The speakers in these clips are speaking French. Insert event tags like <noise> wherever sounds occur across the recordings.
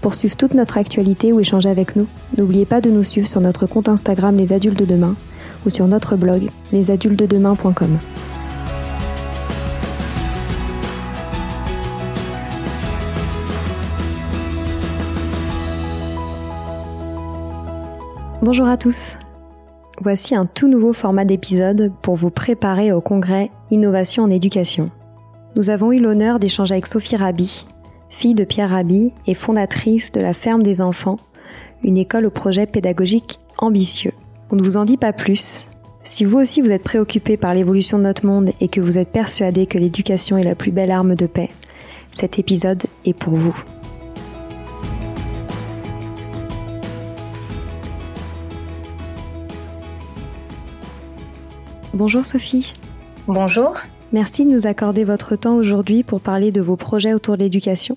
Pour suivre toute notre actualité ou échanger avec nous, n'oubliez pas de nous suivre sur notre compte Instagram Les Adultes de Demain ou sur notre blog lesadultesdedemain.com. Bonjour à tous. Voici un tout nouveau format d'épisode pour vous préparer au congrès Innovation en éducation. Nous avons eu l'honneur d'échanger avec Sophie Rabi, fille de Pierre Rabi et fondatrice de la Ferme des Enfants, une école au projet pédagogique ambitieux. On ne vous en dit pas plus. Si vous aussi vous êtes préoccupé par l'évolution de notre monde et que vous êtes persuadé que l'éducation est la plus belle arme de paix, cet épisode est pour vous. Bonjour Sophie. Bonjour. Merci de nous accorder votre temps aujourd'hui pour parler de vos projets autour de l'éducation.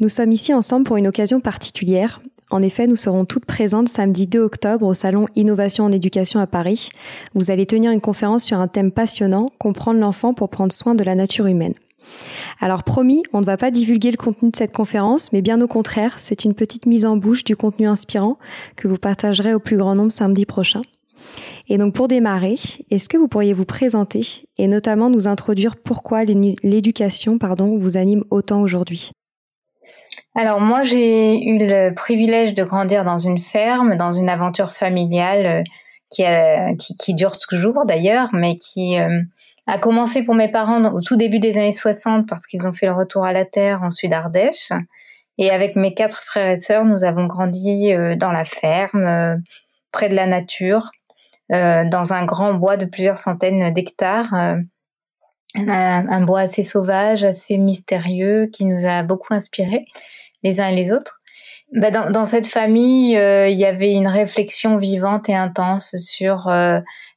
Nous sommes ici ensemble pour une occasion particulière. En effet, nous serons toutes présentes samedi 2 octobre au salon Innovation en éducation à Paris. Vous allez tenir une conférence sur un thème passionnant, comprendre l'enfant pour prendre soin de la nature humaine. Alors promis, on ne va pas divulguer le contenu de cette conférence, mais bien au contraire, c'est une petite mise en bouche du contenu inspirant que vous partagerez au plus grand nombre samedi prochain. Et donc pour démarrer, est-ce que vous pourriez vous présenter et notamment nous introduire pourquoi l'éducation pardon, vous anime autant aujourd'hui? Alors moi j'ai eu le privilège de grandir dans une ferme, dans une aventure familiale euh, qui, a, qui, dure toujours d'ailleurs, mais qui euh, a commencé pour mes parents au tout début des années 60 parce qu'ils ont fait le retour à la terre en Sud-Ardèche. Et avec mes quatre frères et sœurs, nous avons grandi euh, dans la ferme, près de la nature, dans un grand bois de plusieurs centaines d'hectares. Euh, un, bois assez sauvage, assez mystérieux, qui nous a beaucoup inspirés les uns et les autres. Bah dans, dans, cette famille, euh, il y avait une réflexion vivante et intense sur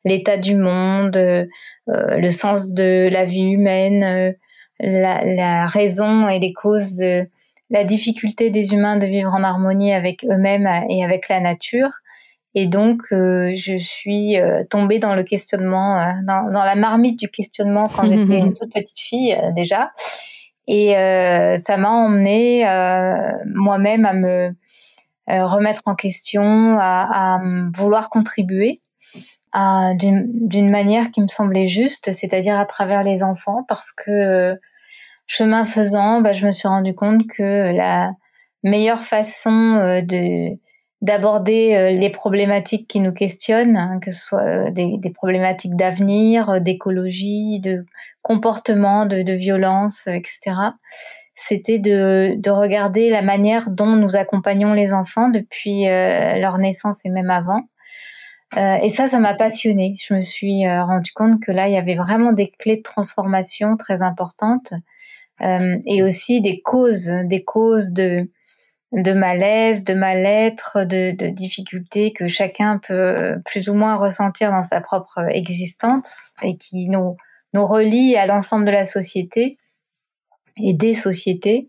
l'état du monde, le sens de la vie humaine, la, la, raison et les causes de la difficulté des humains de vivre en harmonie avec eux-mêmes et avec la nature. Et donc, euh, je suis euh, tombée dans le questionnement, euh, dans, dans, la marmite du questionnement quand j'étais <laughs> une toute petite fille déjà. Et ça m'a emmenée moi-même à me remettre en question, à, à vouloir contribuer d'une manière qui me semblait juste, c'est-à-dire à travers les enfants, parce que chemin faisant, bah, je me suis rendu compte que la meilleure façon de d'aborder euh, les problématiques qui nous questionnent, hein, que ce soit euh, des, des problématiques d'avenir, euh, d'écologie, de comportement, de, de violence, etc. C'était de, de, regarder la manière dont nous accompagnons les enfants depuis leur naissance et même avant. Euh, et ça, ça m'a passionnée. Je me suis rendu compte que là, il y avait vraiment des clés de transformation très importantes euh, et aussi des causes, des causes de de malaise, de mal-être, de, de difficultés que chacun peut euh, plus ou moins ressentir dans sa propre existence et qui nous, nous relie à l'ensemble de la société et des sociétés.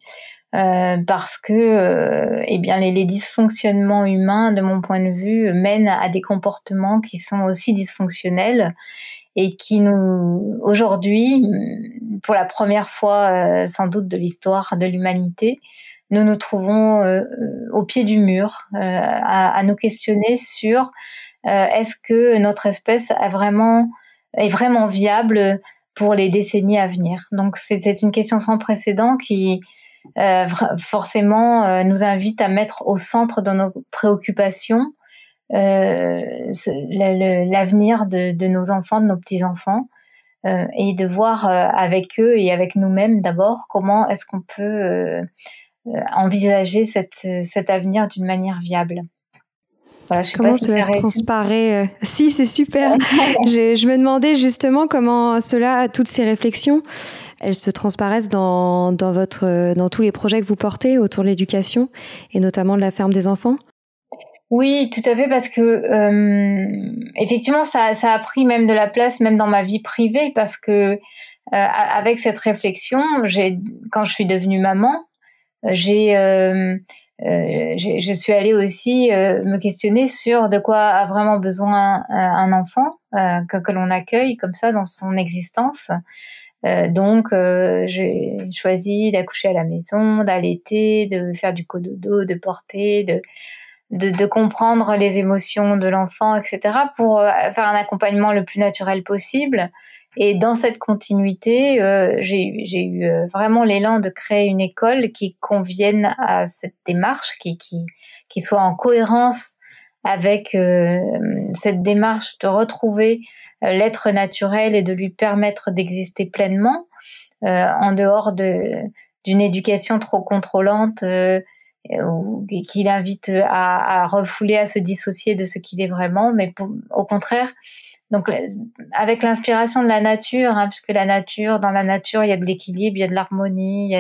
Euh, parce que euh, eh bien les, les, dysfonctionnements humains de mon point de vue mènent à des comportements qui sont aussi dysfonctionnels et qui nous aujourd'hui pour la première fois euh, sans doute de l'histoire de l'humanité nous nous trouvons euh, au pied du mur euh, à, nous questionner sur euh, est-ce que notre espèce est vraiment viable pour les décennies à venir? Donc c'est une question sans précédent qui euh, forcément nous invite à mettre au centre de nos préoccupations l'avenir de, nos enfants, de nos petits enfants, et de voir avec eux et avec nous-mêmes d'abord comment est-ce qu'on peut envisager cette, cet avenir d'une manière viable. Voilà, je comment cela se transparaît <laughs> Si, c'est super. je, je, me demandais justement comment cela, toutes ces réflexions, elles se transparaissent dans, dans, votre, dans tous les projets que vous portez autour de l'éducation et notamment de la ferme des enfants oui, tout à fait, parce que euh, effectivement, ça, ça a pris même de la place, même dans ma vie privée, parce que euh, avec cette réflexion, j'ai, quand je suis devenue maman, j'ai, euh, euh je suis allée aussi euh, me questionner sur de quoi a vraiment besoin un enfant que, l'on accueille comme ça dans son existence. Euh, donc, euh, j'ai choisi d'accoucher à la maison, d'allaiter, de faire du cododo, de porter, de, de, comprendre les émotions de l'enfant, etc., pour euh, faire un accompagnement le plus naturel possible. Et dans cette continuité, euh, j'ai eu vraiment l'élan de créer une école qui convienne à cette démarche, qui, qui, qui soit en cohérence avec cette démarche de retrouver euh, l'être naturel et de lui permettre d'exister pleinement euh, en dehors de d'une éducation trop contrôlante euh, qui l'invite à, à, refouler, à se dissocier de ce qu'il est vraiment, mais au contraire, donc avec l'inspiration de la nature, hein, puisque la nature, dans la nature, il y a de l'équilibre, il y a de l'harmonie,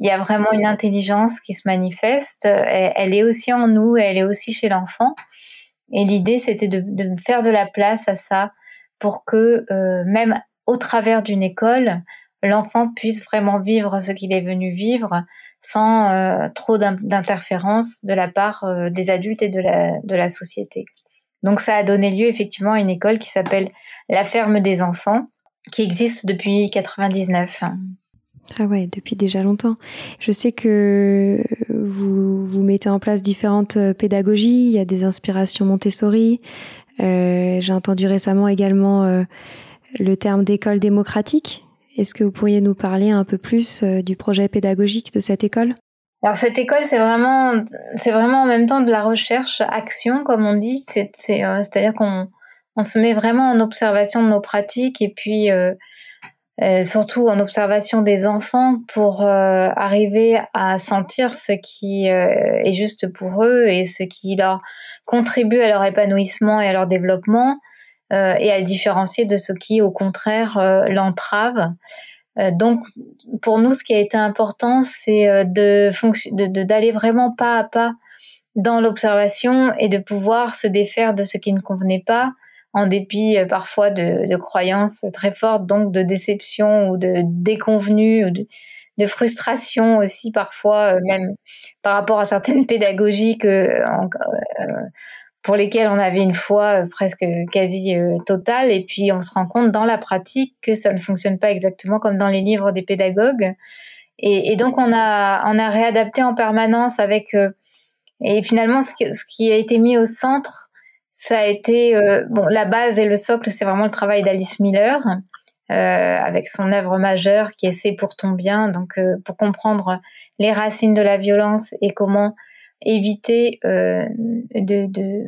il y a, vraiment une intelligence qui se manifeste. Elle, elle, est aussi en nous, elle est aussi chez l'enfant. Et l'idée, c'était de, faire de la place à ça, pour que euh, même au travers d'une école, l'enfant puisse vraiment vivre ce qu'il est venu vivre sans euh, trop d'interférences de la part euh, des adultes et de la, de la société. Donc ça a donné lieu effectivement à une école qui s'appelle la ferme des enfants, qui existe depuis 99. Ah ouais, depuis déjà longtemps. Je sais que vous, vous mettez en place différentes pédagogies, il y a des inspirations Montessori, euh, j'ai entendu récemment également euh, le terme d'école démocratique. Est-ce que vous pourriez nous parler un peu plus euh, du projet pédagogique de cette école? Alors cette école, c'est vraiment, c'est vraiment en même temps de la recherche action, comme on dit. C'est, c'est, à dire qu'on on se met vraiment en observation de nos pratiques et puis euh, surtout en observation des enfants pour euh, arriver à sentir ce qui est juste pour eux et ce qui leur contribuent à leur épanouissement et à leur développement euh, et à le différencier de ce qui, au contraire, euh, l'entrave. Euh, donc, pour nous, ce qui a été important, c'est euh, de d'aller vraiment pas à pas dans l'observation et de pouvoir se défaire de ce qui ne convenait pas, en dépit euh, parfois de, de, croyances très fortes, donc de déception ou de déconvenus ou de, de frustration aussi parfois, même par rapport à certaines <laughs> pédagogies que, pour lesquelles on avait une foi euh, presque quasi totale, et puis on se rend compte dans la pratique que ça ne fonctionne pas exactement comme dans les livres des pédagogues. Et, donc on a, on a réadapté en permanence avec... et finalement, ce, qui a été mis au centre, ça a été... bon, la base et le socle, c'est vraiment le travail d'Alice Miller euh, avec son œuvre majeure qui est C'est pour ton bien, donc euh, pour comprendre les racines de la violence et comment éviter euh, de, de,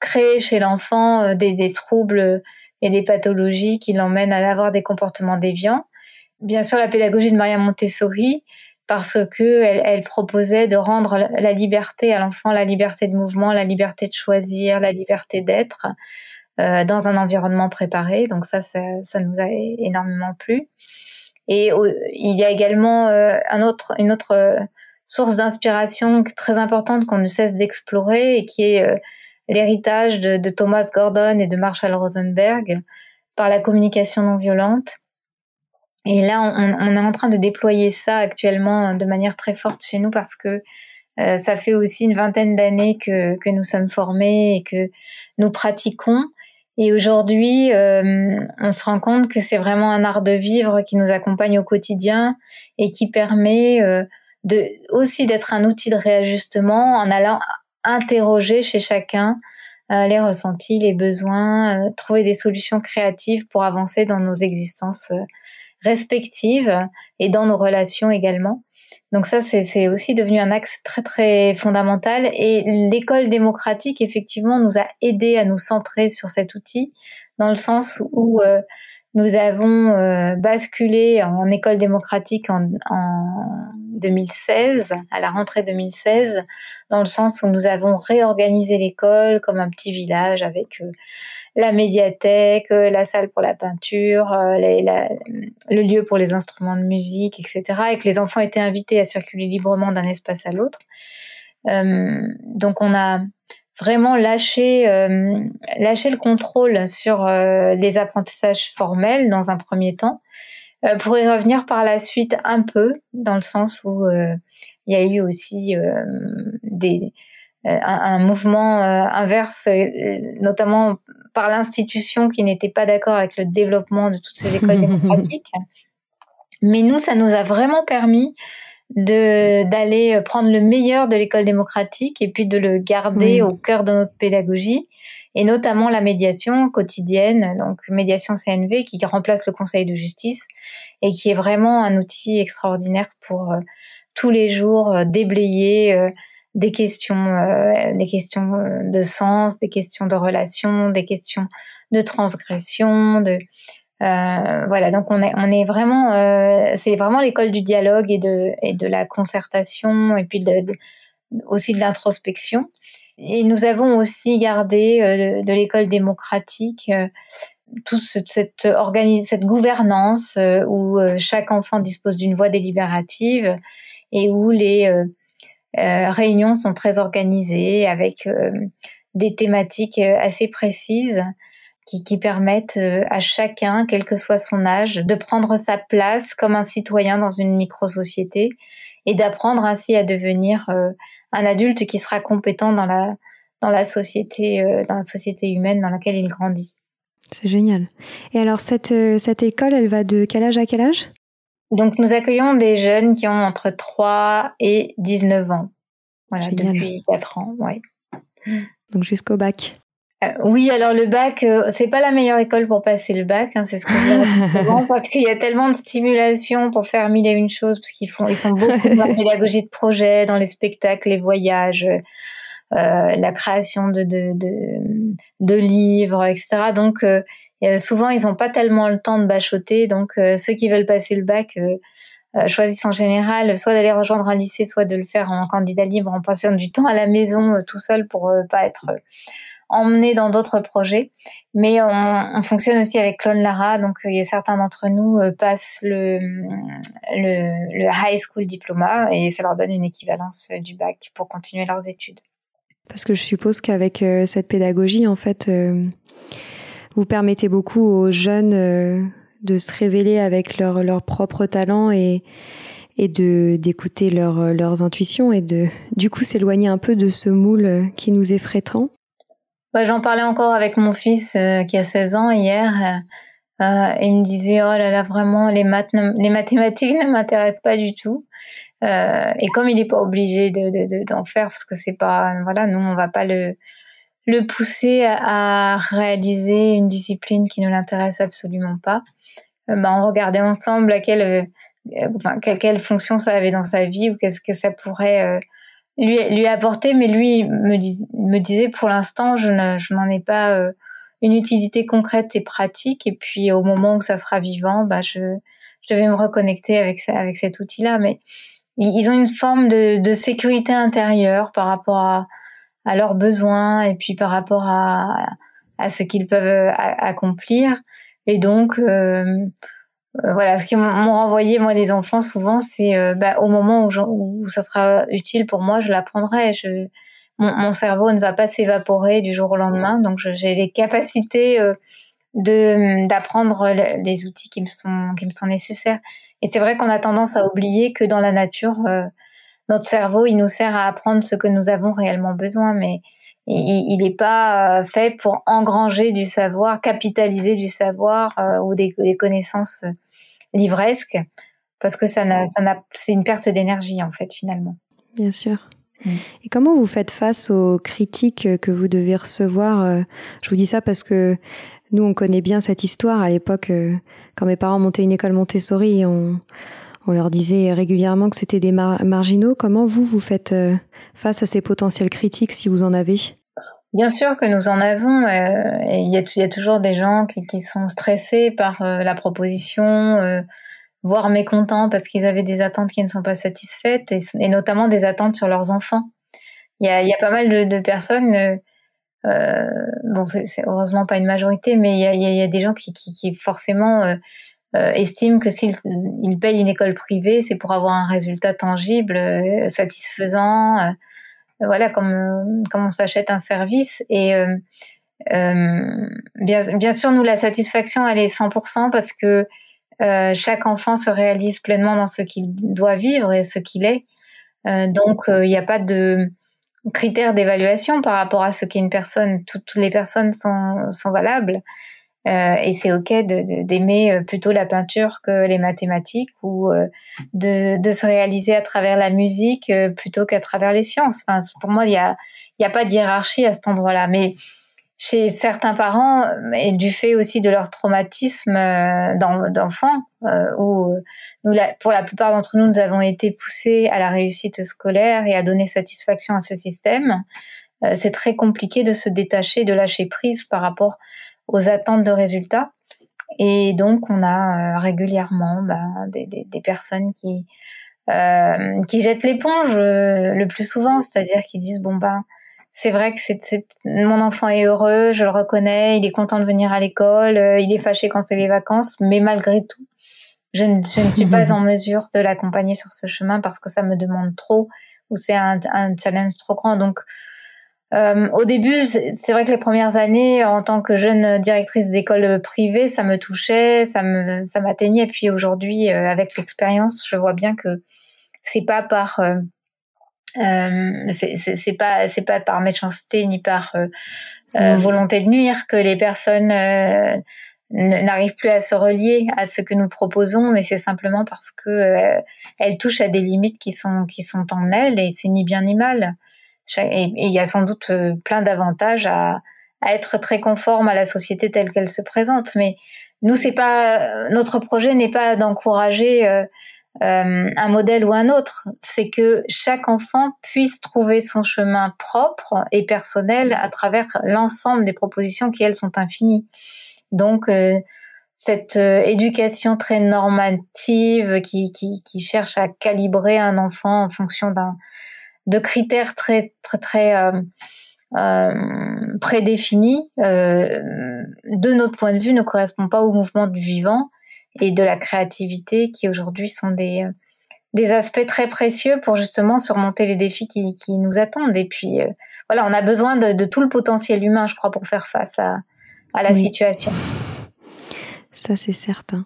créer chez l'enfant des, des, troubles et des pathologies qui l'emmènent à avoir des comportements déviants. Bien sûr, la pédagogie de Maria Montessori, parce que elle, elle, proposait de rendre la liberté à l'enfant, la liberté de mouvement, la liberté de choisir, la liberté d'être, euh, dans un environnement préparé. Donc ça, ça, ça nous a énormément plu. Et il y a également euh, un autre, une autre euh, source d'inspiration très importante qu'on ne cesse d'explorer et qui est l'héritage de, Thomas Gordon et de Marshall Rosenberg par la communication non violente. Et là, on, est en train de déployer ça actuellement de manière très forte chez nous parce que euh, ça fait aussi une vingtaine d'années que, nous sommes formés et que nous pratiquons. Et aujourd'hui, euh, on se rend compte que c'est vraiment un art de vivre qui nous accompagne au quotidien et qui permet euh, de, aussi d'être un outil de réajustement en allant interroger chez chacun euh, les ressentis, les besoins, euh, trouver des solutions créatives pour avancer dans nos existences euh, respectives et dans nos relations également. Donc ça, c'est aussi devenu un axe très très fondamental. Et l'école démocratique, effectivement, nous a aidé à nous centrer sur cet outil, dans le sens où euh, nous avons euh, basculé en école démocratique en, en, 2016, à la rentrée 2016, dans le sens où nous avons réorganisé l'école comme un petit village avec euh, la médiathèque, euh, la salle pour la peinture, euh, le lieu pour les instruments de musique, etc. Et que les enfants étaient invités à circuler librement d'un espace à l'autre. Donc on a vraiment lâché, lâché le contrôle sur les apprentissages formels dans un premier temps, pour y revenir par la suite un peu, dans le sens où il y a eu aussi des un, un, mouvement inverse, notamment par l'institution qui n'était pas d'accord avec le développement de toutes ces écoles <laughs> démocratiques. Mais nous, ça nous a vraiment permis de d'aller prendre le meilleur de l'école démocratique et puis de le garder au cœur de notre pédagogie et notamment la médiation quotidienne, donc médiation CNV qui remplace le Conseil de justice et qui est vraiment un outil extraordinaire pour euh, tous les jours euh, déblayer euh, des questions, euh, des questions euh, de sens, des questions de relation, des questions de transgression, de euh, voilà. Donc on est, vraiment, euh, c'est vraiment l'école du dialogue et de de la concertation et puis aussi de l'introspection. Et nous avons aussi gardé euh, de, l'école démocratique toute cette cette gouvernance où chaque enfant dispose d'une voix délibérative et où les réunions sont très organisées avec des thématiques assez précises qui, qui permettent à chacun, quel que soit son âge, de prendre sa place comme un citoyen dans une micro-société et d'apprendre ainsi à devenir un adulte qui sera compétent dans la dans la société dans la société humaine dans laquelle il grandit. C'est génial. Et alors cette cette école, elle va de quel âge à quel âge? Donc nous accueillons des jeunes qui ont entre 3 et 19 ans. Voilà, depuis 4 ans, ouais. Donc jusqu'au bac. Euh, oui, alors le bac, euh, c'est pas la meilleure école pour passer le bac, hein, c'est ce je <laughs> parce qu'il y a tellement de stimulation pour faire mille et une choses, parce qu'ils font, ils sont beaucoup dans la pédagogie de projet, dans les spectacles, les voyages, euh, la création de, de, de, de livres, etc. Donc euh, souvent, ils n'ont pas tellement le temps de bachoter. Donc, euh, ceux qui veulent passer le bac euh, choisissent en général soit d'aller rejoindre un lycée, soit de le faire en candidat libre, en passant du temps à la maison tout seul pour pas être emmené dans d'autres projets. Mais on, on, fonctionne aussi avec Clone Lara, donc certains d'entre nous passent le, le, high school diploma et ça leur donne une équivalence du bac pour continuer leurs études. Parce que je suppose qu'avec cette pédagogie, en fait, vous permettez beaucoup aux jeunes euh, de se révéler avec leur, leur propre talent et, et de d'écouter leur, leurs intuitions et de du coup s'éloigner un peu de ce moule qui nous effraie tant. J'en parlais encore avec mon fils euh, qui a 16 ans hier. Euh, il me disait oh là là vraiment les maths les mathématiques <laughs> ne m'intéressent pas du tout. Euh, et comme il n'est pas obligé de d'en de, faire parce que c'est pas voilà nous on va pas le le pousser à réaliser une discipline qui ne l'intéresse absolument pas. Euh, ben, on regardait ensemble à quelle, euh, quelle, fonction ça avait dans sa vie ou qu'est-ce que ça pourrait euh, lui, lui apporter. Mais lui me, me disait pour l'instant, je, ne, je n'en ai pas euh, une utilité concrète et pratique. Et puis au moment où ça sera vivant, bah, je, je vais me reconnecter avec, avec cet outil-là. Mais ils ont une forme de, de sécurité intérieure par rapport à à leurs besoins et puis par rapport à, à ce qu'ils peuvent euh, accomplir. Et donc, euh, voilà, ce qui m'ont renvoyé, moi, les enfants, souvent, c'est euh, bah, au moment où, ça sera utile pour moi, je l'apprendrai. Je, mon, cerveau ne va pas s'évaporer du jour au lendemain, donc j'ai les capacités de d'apprendre les outils qui me sont qui me sont nécessaires. Et c'est vrai qu'on a tendance à oublier que dans la nature, notre cerveau, il nous sert à apprendre ce que nous avons réellement besoin, mais il n'est pas euh, fait pour engranger du savoir, capitaliser du savoir euh, ou des, connaissances euh, livresques, parce que ça n'a, ça n'a, c'est une perte d'énergie en fait finalement. Bien sûr. Mm. Et comment vous faites face aux critiques que vous devez recevoir Je vous dis ça parce que nous, on connaît bien cette histoire. À l'époque, quand mes parents montaient une école Montessori, on, on leur disait régulièrement que c'était des marginaux. Comment vous, vous faites face à ces potentiels critiques si vous en avez? Bien sûr que nous en avons. et il y, a toujours des gens qui, sont stressés par la proposition, voire mécontents parce qu'ils avaient des attentes qui ne sont pas satisfaites, et, notamment des attentes sur leurs enfants. Il y a, pas mal de, personnes euh, bon, c'est heureusement pas une majorité, mais il y a, des gens qui, forcément euh, euh, estiment que s'ils ils payent une école privée, c'est pour avoir un résultat tangible, euh, satisfaisant. Euh, voilà, comme, comme on s'achète un service. Et bien, bien sûr, nous, la satisfaction, elle est 100% parce que chaque enfant se réalise pleinement dans ce qu'il doit vivre et ce qu'il est. donc, il n'y a pas de critères d'évaluation par rapport à ce qu'est une personne. Toutes, les personnes sont, sont valables. Euh, et c'est ok d'aimer de, euh, plutôt la peinture que les mathématiques ou euh, de, de, se réaliser à travers la musique plutôt qu'à travers les sciences. Enfin, pour moi, il y a, y a pas de hiérarchie à cet endroit-là. Mais chez certains parents, et du fait aussi de leur traumatisme d'enfant, où pour la plupart d'entre nous, nous avons été poussés à la réussite scolaire et à donner satisfaction à ce système. C'est très compliqué de se détacher, de lâcher prise par rapport aux attentes de résultats. Et donc, on a euh, régulièrement ben, des, des, des, personnes qui euh, qui jettent l'éponge euh, le plus souvent, c'est-à-dire qui disent bon ben c'est vrai que c'est, mon enfant est heureux, je le reconnais, il est content de venir à l'école, il est fâché quand c'est les vacances, mais malgré tout, je ne, suis pas <laughs> en mesure de l'accompagner sur ce chemin parce que ça me demande trop ou c'est un, un, challenge trop grand. Donc, euh, au début, c'est vrai que les premières années, en tant que jeune directrice d'école privée, ça me touchait, ça me, ça m'atteignait. Puis aujourd'hui, euh, avec l'expérience, je vois bien que c'est pas par, euh, c'est pas, c'est pas par méchanceté ni par volonté de nuire que les personnes n'arrive plus à se relier à ce que nous proposons, mais c'est simplement parce que euh, elle touche à des limites qui sont qui sont en elle et c'est ni bien ni mal. Et il y a sans doute euh, plein d'avantages à, être très conforme à la société telle qu'elle se présente. Mais nous, c'est pas notre projet n'est pas d'encourager euh, euh, un modèle ou un autre. C'est que chaque enfant puisse trouver son chemin propre et personnel à travers l'ensemble des propositions qui elles sont infinies. Donc cette éducation très normative qui, cherche à calibrer un enfant en fonction d'un de critères très très très euh, euh prédéfinis, euh, de notre point de vue, ne correspond pas au mouvement du vivant et de la créativité qui aujourd'hui sont des des aspects très précieux pour justement surmonter les défis qui, qui nous attendent. Et puis voilà, on a besoin de, de, tout le potentiel humain, je crois, pour faire face à, à la situation. Ça, c'est certain.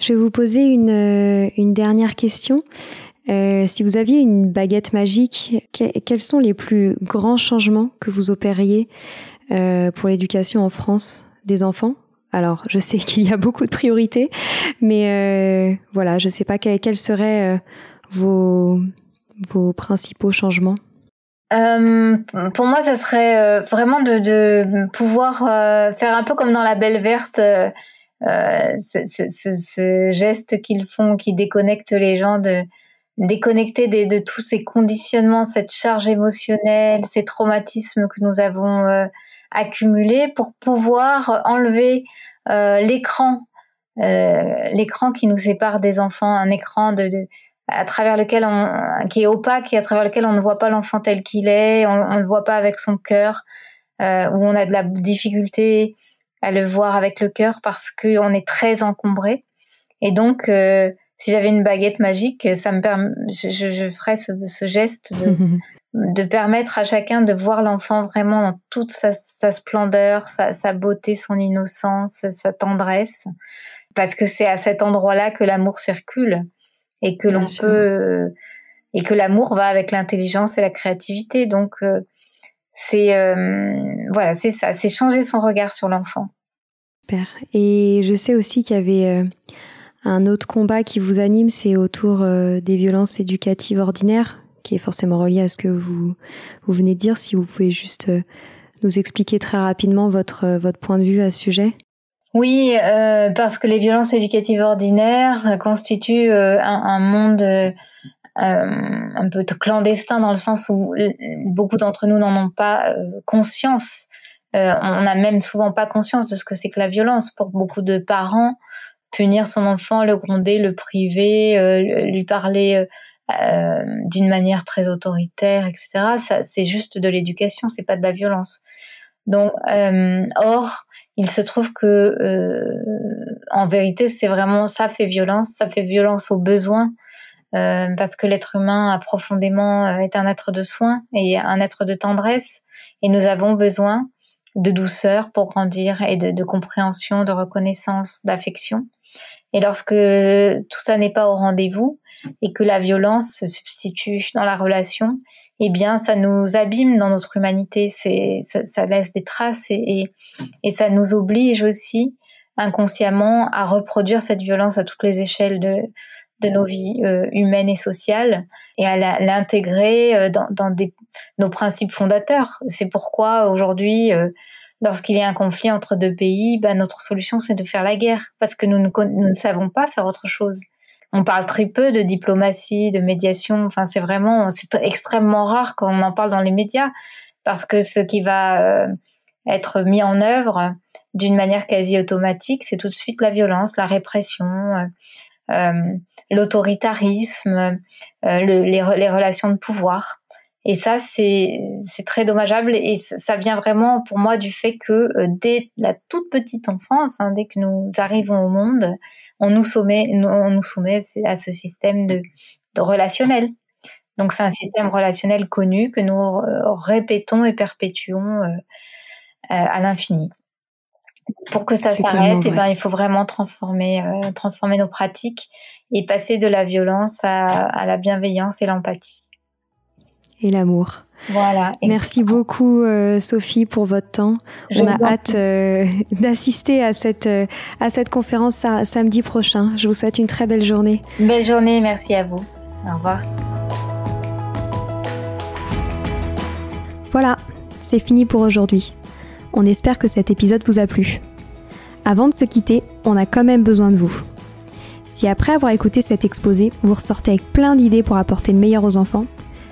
Je vais vous poser une, une dernière question. Euh, si vous aviez une baguette magique, quels sont les plus grands changements que vous opériez euh, pour l'éducation en France des enfants? Alors, je sais <laughs> qu'il y a beaucoup de priorités, mais euh, voilà, je ne sais pas quels seraient vos, principaux changements. Pour moi, ça serait vraiment de, pouvoir faire un peu comme dans la Belle Verte, ce, ce, geste qu'ils font, qui déconnecte les gens, de déconnecter des, de tous ces conditionnements, cette charge émotionnelle, ces traumatismes que nous avons accumulés, pour pouvoir enlever l'écran, l'écran qui nous sépare des enfants, un écran à travers lequel on, qui est opaque et à travers lequel on ne voit pas l'enfant tel qu'il est, on, ne le voit pas avec son cœur, euh, où on a de la difficulté à le voir avec le cœur parce qu'on est très encombré. Et donc, euh, si j'avais une baguette magique, ça me permet, je, je, ferais ce, ce geste de, <laughs> de, permettre à chacun de voir l'enfant vraiment dans toute sa, sa splendeur, sa, sa, beauté, son innocence, sa tendresse, parce que c'est à cet endroit-là que l'amour circule et que l'on peut euh, et que l'amour va avec l'intelligence et la créativité. Donc euh, c'est euh, voilà, c'est ça, c'est changer son regard sur l'enfant. Super. Et je sais aussi qu'il y avait un autre combat qui vous anime, c'est autour des violences éducatives ordinaires, qui est forcément relié à ce que vous vous venez de dire. Si vous pouvez juste nous expliquer très rapidement votre votre point de vue à ce sujet. Oui, euh, parce que les violences éducatives ordinaires constituent euh, un, monde euh, un peu clandestin dans le sens où beaucoup d'entre nous n'en ont pas conscience. on n'a même souvent pas conscience de ce que c'est que la violence. Pour beaucoup de parents, punir son enfant, le gronder, le priver, lui parler d'une manière très autoritaire, etc. C'est juste de l'éducation, c'est pas de la violence. Donc, or, il se trouve que euh, en vérité c'est vraiment ça fait violence, ça fait violence aux besoins euh, parce que l'être humain a profondément euh, est un être de soins et un être de tendresse et nous avons besoin de douceur pour grandir et de, de compréhension, de reconnaissance, d'affection. Et lorsque tout ça n'est pas au rendez-vous et que la violence se substitue dans la relation, eh bien, ça nous abîme dans notre humanité. Ça, laisse des traces et, et, ça nous oblige aussi inconsciemment à reproduire cette violence à toutes les échelles de, de nos vies euh, humaines et sociales et à l'intégrer euh, dans, dans nos principes fondateurs. C'est pourquoi aujourd'hui, euh, lorsqu'il y a un conflit entre deux pays, ben, notre solution c'est de faire la guerre parce que nous ne, savons pas faire autre chose on parle très peu de diplomatie, de médiation. Enfin, c'est vraiment, c'est extrêmement rare quand on en parle dans les médias, parce que ce qui va euh, être mis en œuvre d'une manière quasi automatique, c'est tout de suite la violence, la répression, euh, euh l'autoritarisme, euh, le, les, les, relations de pouvoir. Et ça, c'est très dommageable et ça vient vraiment pour moi du fait que dès la toute petite enfance, hein, dès que nous arrivons au monde, on nous soumet, on nous soumet à ce système de, relationnel. Donc c'est un système relationnel connu que nous répétons et perpétuons euh, euh, à l'infini. Pour que ça s'arrête, eh ben, il faut vraiment transformer, euh, transformer nos pratiques et passer de la violence à la bienveillance et l'empathie. Et l'amour. Voilà. Merci beaucoup euh, Sophie pour votre temps. On a hâte euh, <laughs> d'assister à cette euh, à cette conférence samedi prochain. Je vous souhaite une très belle journée. Belle journée, merci à vous. Au revoir. Voilà, c'est fini pour aujourd'hui. On espère que cet épisode vous a plu. Avant de se quitter, on a quand même besoin de vous. Si après avoir écouté cet exposé, vous ressortez avec plein d'idées pour apporter le meilleur aux enfants,